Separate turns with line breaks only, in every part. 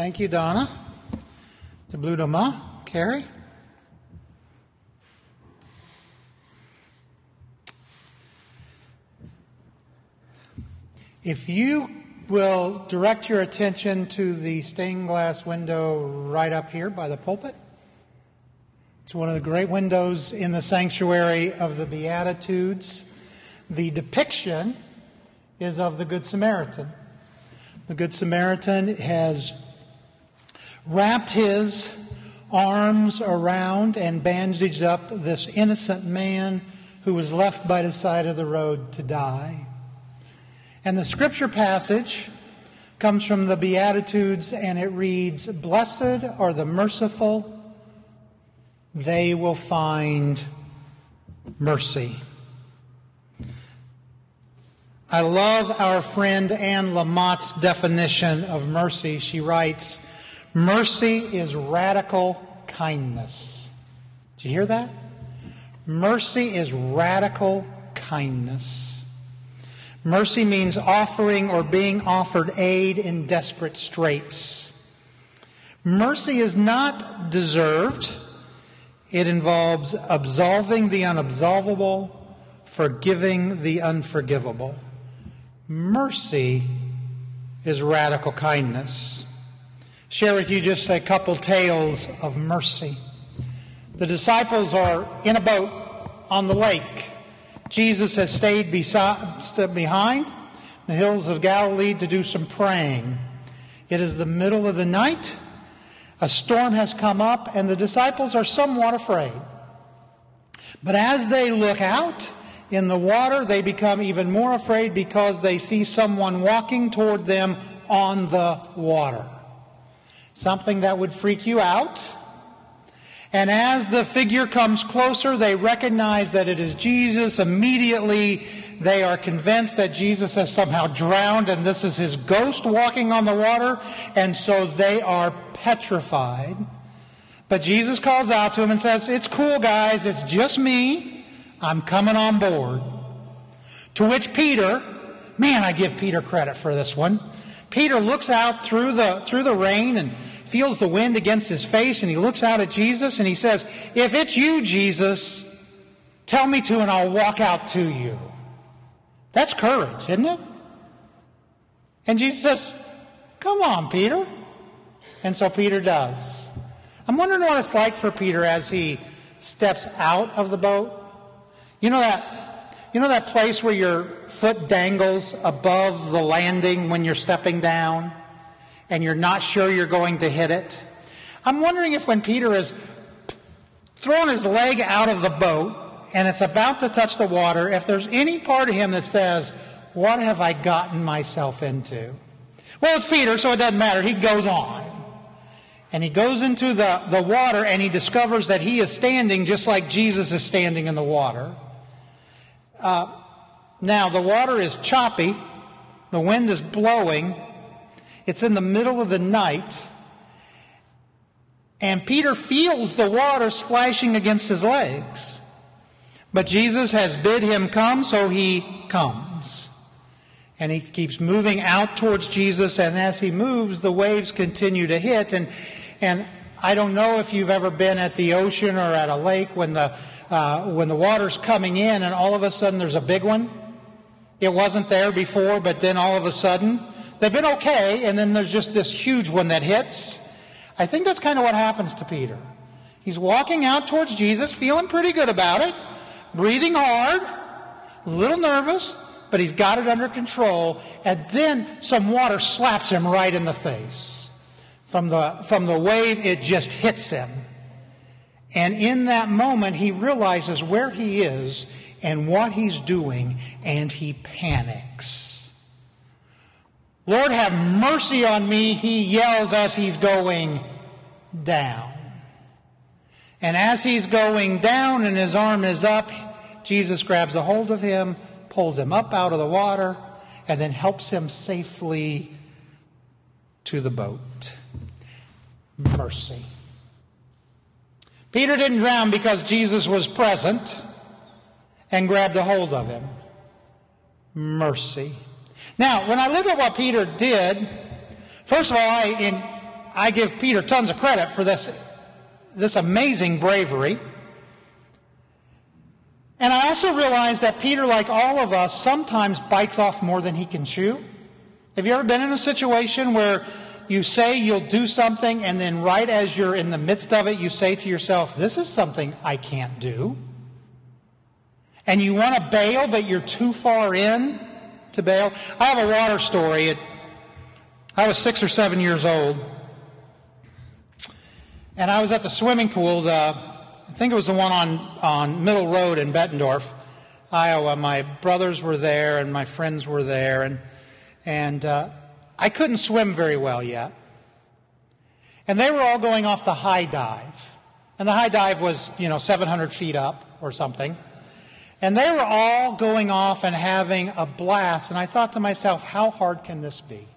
Thank you, Donna. The Blue Doma, Carrie. If you will direct your attention to the stained glass window right up here by the pulpit, it's one of the great windows in the sanctuary of the Beatitudes. The depiction is of the Good Samaritan. The Good Samaritan has wrapped his arms around and bandaged up this innocent man who was left by the side of the road to die. And the scripture passage comes from the Beatitudes and it reads Blessed are the merciful, they will find mercy. I love our friend Anne Lamott's definition of mercy. She writes, Mercy is radical kindness. Did you hear that? Mercy is radical kindness. Mercy means offering or being offered aid in desperate straits. Mercy is not deserved. It involves absolving the unabsolvable, forgiving the unforgivable. Mercy is radical kindness. Share with you just a couple tales of mercy. The disciples are in a boat on the lake. Jesus has stayed beside, behind the hills of Galilee to do some praying. It is the middle of the night. A storm has come up, and the disciples are somewhat afraid. But as they look out, in the water, they become even more afraid because they see someone walking toward them on the water. Something that would freak you out. And as the figure comes closer, they recognize that it is Jesus. Immediately, they are convinced that Jesus has somehow drowned and this is his ghost walking on the water. And so they are petrified. But Jesus calls out to him and says, It's cool, guys. It's just me. I'm coming on board. To which Peter, man, I give Peter credit for this one. Peter looks out through the, through the rain and feels the wind against his face, and he looks out at Jesus and he says, If it's you, Jesus, tell me to, and I'll walk out to you. That's courage, isn't it? And Jesus says, Come on, Peter. And so Peter does. I'm wondering what it's like for Peter as he steps out of the boat. You know that, you know that place where your foot dangles above the landing when you're stepping down and you're not sure you're going to hit it? I'm wondering if when Peter is throwing his leg out of the boat and it's about to touch the water, if there's any part of him that says, What have I gotten myself into? Well, it's Peter, so it doesn't matter. He goes on. And he goes into the, the water and he discovers that he is standing just like Jesus is standing in the water. Uh, now, the water is choppy, the wind is blowing, it's in the middle of the night, and Peter feels the water splashing against his legs. But Jesus has bid him come, so he comes. And he keeps moving out towards Jesus, and as he moves, the waves continue to hit. And, and I don't know if you've ever been at the ocean or at a lake when the uh, when the water's coming in and all of a sudden there's a big one. It wasn't there before, but then all of a sudden they've been okay, and then there's just this huge one that hits. I think that's kind of what happens to Peter. He's walking out towards Jesus, feeling pretty good about it, breathing hard, a little nervous, but he's got it under control. And then some water slaps him right in the face. From the, from the wave, it just hits him. And in that moment, he realizes where he is and what he's doing, and he panics. Lord, have mercy on me, he yells as he's going down. And as he's going down and his arm is up, Jesus grabs a hold of him, pulls him up out of the water, and then helps him safely to the boat. Mercy. Peter didn't drown because Jesus was present and grabbed a hold of him. Mercy. Now, when I look at what Peter did, first of all, I, in, I give Peter tons of credit for this, this amazing bravery. And I also realize that Peter, like all of us, sometimes bites off more than he can chew. Have you ever been in a situation where you say you'll do something, and then right as you're in the midst of it, you say to yourself, This is something I can't do? And you want to bail, but you're too far in to bail? I have a water story. It, I was six or seven years old, and I was at the swimming pool. The, I think it was the one on, on Middle Road in Bettendorf, Iowa. My brothers were there and my friends were there, and, and uh, I couldn't swim very well yet. And they were all going off the high dive. And the high dive was, you know, 700 feet up or something. And they were all going off and having a blast. And I thought to myself, how hard can this be?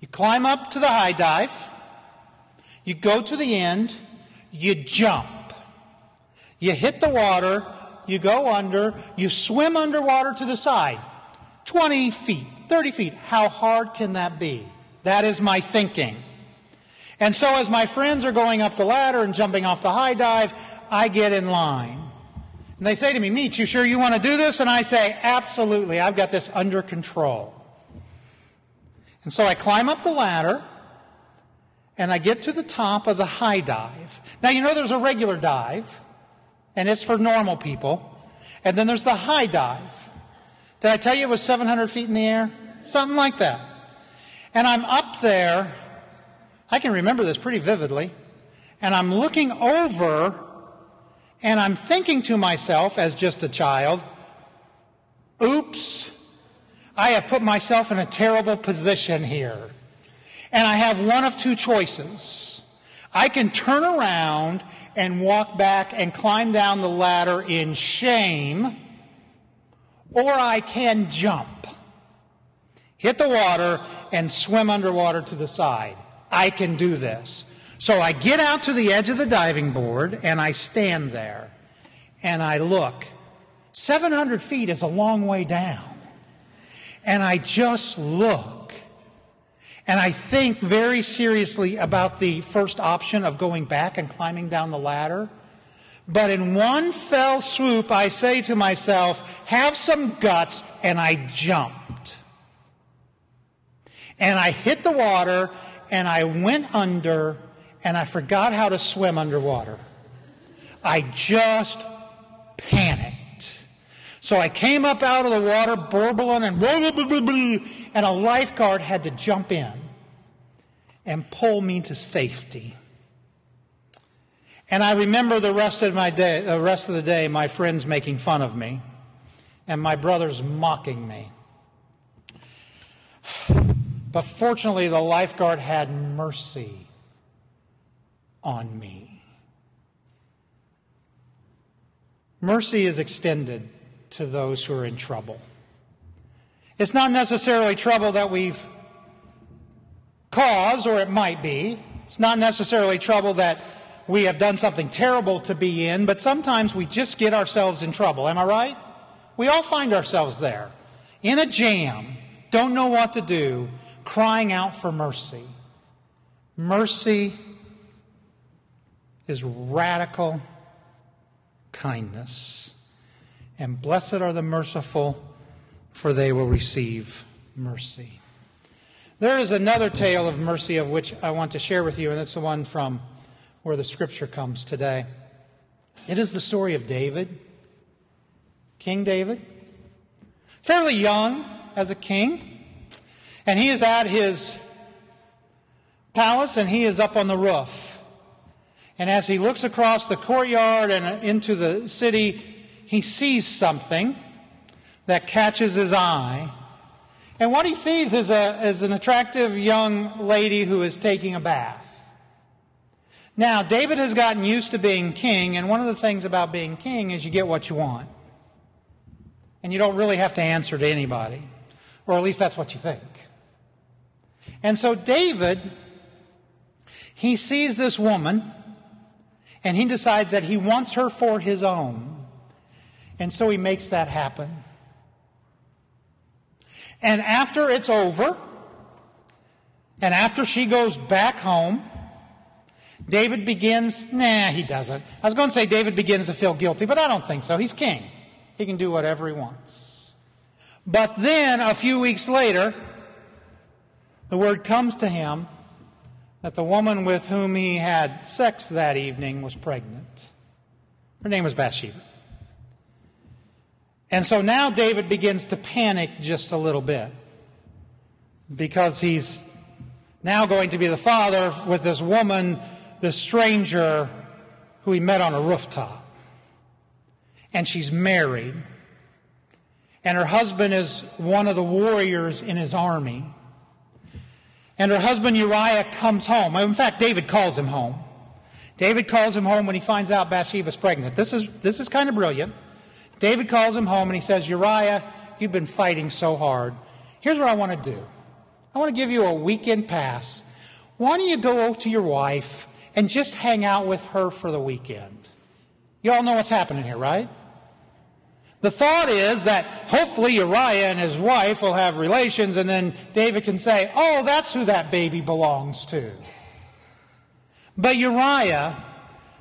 You climb up to the high dive, you go to the end, you jump. You hit the water, you go under, you swim underwater to the side. 20 feet, 30 feet. How hard can that be? That is my thinking. And so, as my friends are going up the ladder and jumping off the high dive, I get in line. And they say to me, Meech, you sure you want to do this? And I say, Absolutely, I've got this under control. And so I climb up the ladder and I get to the top of the high dive. Now, you know there's a regular dive, and it's for normal people. And then there's the high dive. Did I tell you it was 700 feet in the air? Something like that. And I'm up there. I can remember this pretty vividly. And I'm looking over and I'm thinking to myself as just a child, oops, I have put myself in a terrible position here. And I have one of two choices. I can turn around and walk back and climb down the ladder in shame, or I can jump, hit the water, and swim underwater to the side. I can do this. So I get out to the edge of the diving board and I stand there and I look. 700 feet is a long way down. And I just look. And I think very seriously about the first option of going back and climbing down the ladder. But in one fell swoop, I say to myself, have some guts, and I jumped. And I hit the water, and I went under, and I forgot how to swim underwater. I just panicked. So I came up out of the water, burbling and blah, blah, blah, and a lifeguard had to jump in and pull me to safety. And I remember the rest of my day, the rest of the day, my friends making fun of me, and my brothers mocking me. But fortunately, the lifeguard had mercy on me. Mercy is extended to those who are in trouble. It's not necessarily trouble that we've caused, or it might be. It's not necessarily trouble that we have done something terrible to be in, but sometimes we just get ourselves in trouble. Am I right? We all find ourselves there, in a jam, don't know what to do, crying out for mercy. Mercy is radical kindness. And blessed are the merciful, for they will receive mercy. There is another tale of mercy of which I want to share with you, and it's the one from where the scripture comes today. It is the story of David, King David, fairly young as a king, and he is at his palace and he is up on the roof. And as he looks across the courtyard and into the city, he sees something that catches his eye. And what he sees is, a, is an attractive young lady who is taking a bath. Now, David has gotten used to being king, and one of the things about being king is you get what you want. And you don't really have to answer to anybody, or at least that's what you think. And so, David, he sees this woman, and he decides that he wants her for his own. And so he makes that happen. And after it's over, And after she goes back home, David begins, nah, he doesn't. I was going to say David begins to feel guilty, but I don't think so. He's king. He can do whatever he wants. But then, a few weeks later, the word comes to him that the woman with whom he had sex that evening was pregnant. Her name was Bathsheba. And so now David begins to panic just a little bit because he's now going to be the father with this woman, this stranger who he met on a rooftop. And she's married. And her husband is one of the warriors in his army. And her husband Uriah comes home. In fact, David calls him home. David calls him home when he finds out Bathsheba's pregnant. This is, this is kind of brilliant. David calls him home and he says, Uriah, you've been fighting so hard. Here's what I want to do I want to give you a weekend pass. Why don't you go to your wife and just hang out with her for the weekend? You all know what's happening here, right? The thought is that hopefully Uriah and his wife will have relations, and then David can say, Oh, that's who that baby belongs to. But Uriah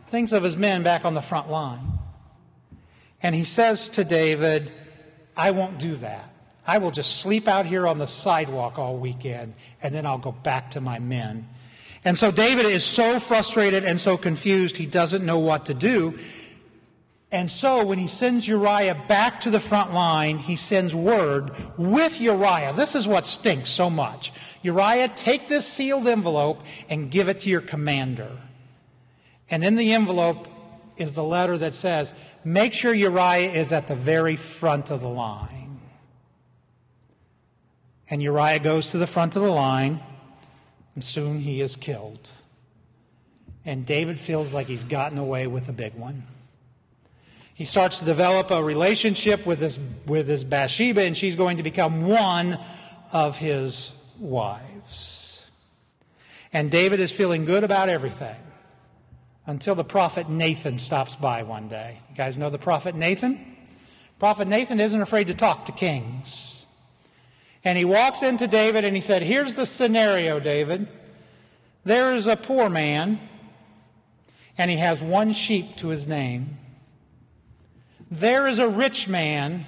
thinks of his men back on the front line. And he says to David, I won't do that. I will just sleep out here on the sidewalk all weekend, and then I'll go back to my men. And so David is so frustrated and so confused, he doesn't know what to do. And so when he sends Uriah back to the front line, he sends word with Uriah. This is what stinks so much. Uriah, take this sealed envelope and give it to your commander. And in the envelope is the letter that says, make sure Uriah is at the very front of the line. And Uriah goes to the front of the line, and soon he is killed. And David feels like he's gotten away with a big one. He starts to develop a relationship with this, with this Bathsheba, and she's going to become one of his wives. And David is feeling good about everything until the prophet Nathan stops by one day. You guys know the prophet Nathan? Prophet Nathan isn't afraid to talk to kings. And he walks into David and he said, Here's the scenario, David. There is a poor man, and he has one sheep to his name. There is a rich man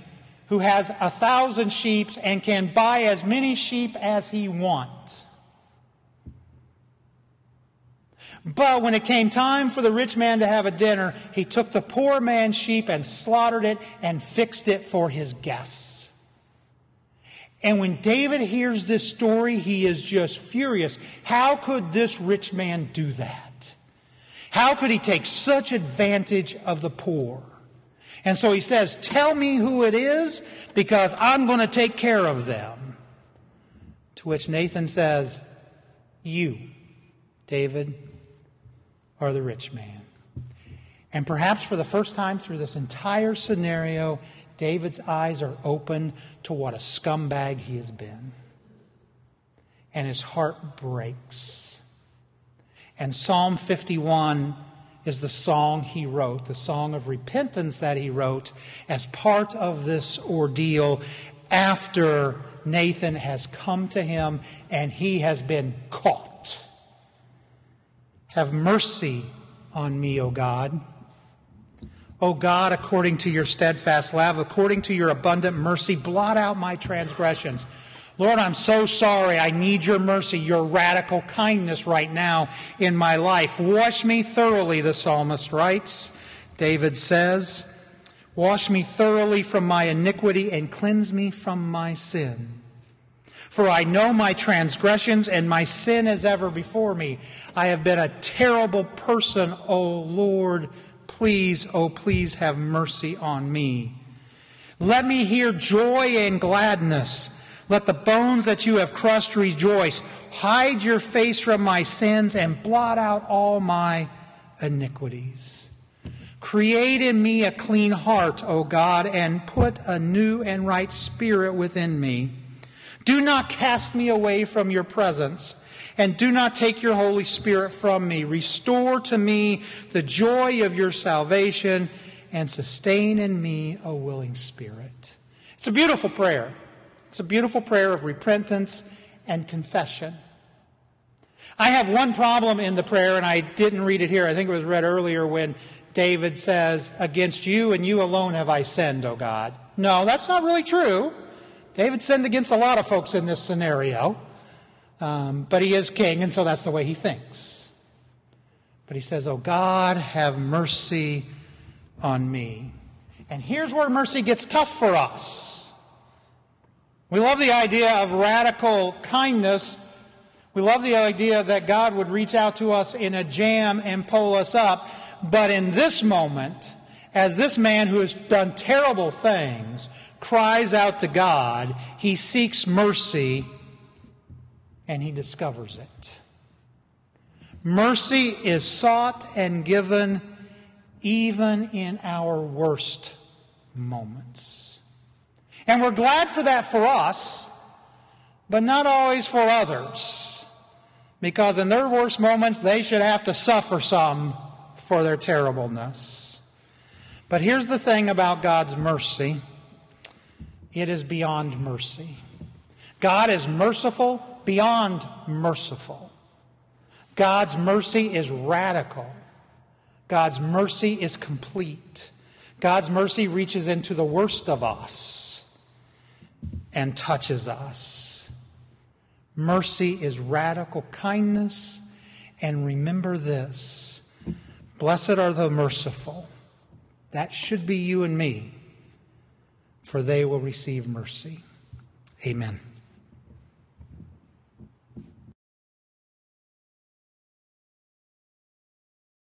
who has a thousand sheep and can buy as many sheep as he wants. But when it came time for the rich man to have a dinner, he took the poor man's sheep and slaughtered it and fixed it for his guests. And when David hears this story, he is just furious. How could this rich man do that? How could he take such advantage of the poor? And so he says, Tell me who it is because I'm going to take care of them. To which Nathan says, You, David, are the rich man. And perhaps for the first time through this entire scenario, David's eyes are opened to what a scumbag he has been. And his heart breaks. And Psalm 51 is the song he wrote, the song of repentance that he wrote as part of this ordeal after Nathan has come to him and he has been caught. Have mercy on me, O God. O God, according to your steadfast love, according to your abundant mercy, blot out my transgressions. Lord, I'm so sorry. I need your mercy, your radical kindness right now in my life. Wash me thoroughly, the psalmist writes. David says, Wash me thoroughly from my iniquity and cleanse me from my sin. For I know my transgressions and my sin is ever before me. I have been a terrible person, O Lord. Please, oh, please have mercy on me. Let me hear joy and gladness let the bones that you have crushed rejoice. Hide your face from my sins and blot out all my iniquities. Create in me a clean heart, O God, and put a new and right spirit within me. Do not cast me away from your presence, and do not take your Holy Spirit from me. Restore to me the joy of your salvation, and sustain in me a willing spirit. It's a beautiful prayer. It's a beautiful prayer of repentance and confession. I have one problem in the prayer, and I didn't read it here. I think it was read earlier when David says, Against you and you alone have I sinned, O God. No, that's not really true. David sinned against a lot of folks in this scenario, um, but he is king, and so that's the way he thinks. But he says, Oh God, have mercy on me. And here's where mercy gets tough for us. We love the idea of radical kindness we love the idea that God would reach out to us in a jam and pull us up. But in this moment, as this man who has done terrible things cries out to God, he seeks mercy and he discovers it. Mercy is sought and given even in our worst moments. And we're glad for that for us, but not always for others because in their worst moments, they should have to suffer some for their terribleness. But here's the thing about God's mercy it is beyond mercy. God is merciful beyond merciful. God's mercy is radical. God's mercy is complete. God's mercy reaches into the worst of us and touches us. Mercy is radical kindness. And remember this Blessed are the merciful. That should be you and me, for they will receive mercy. Amen.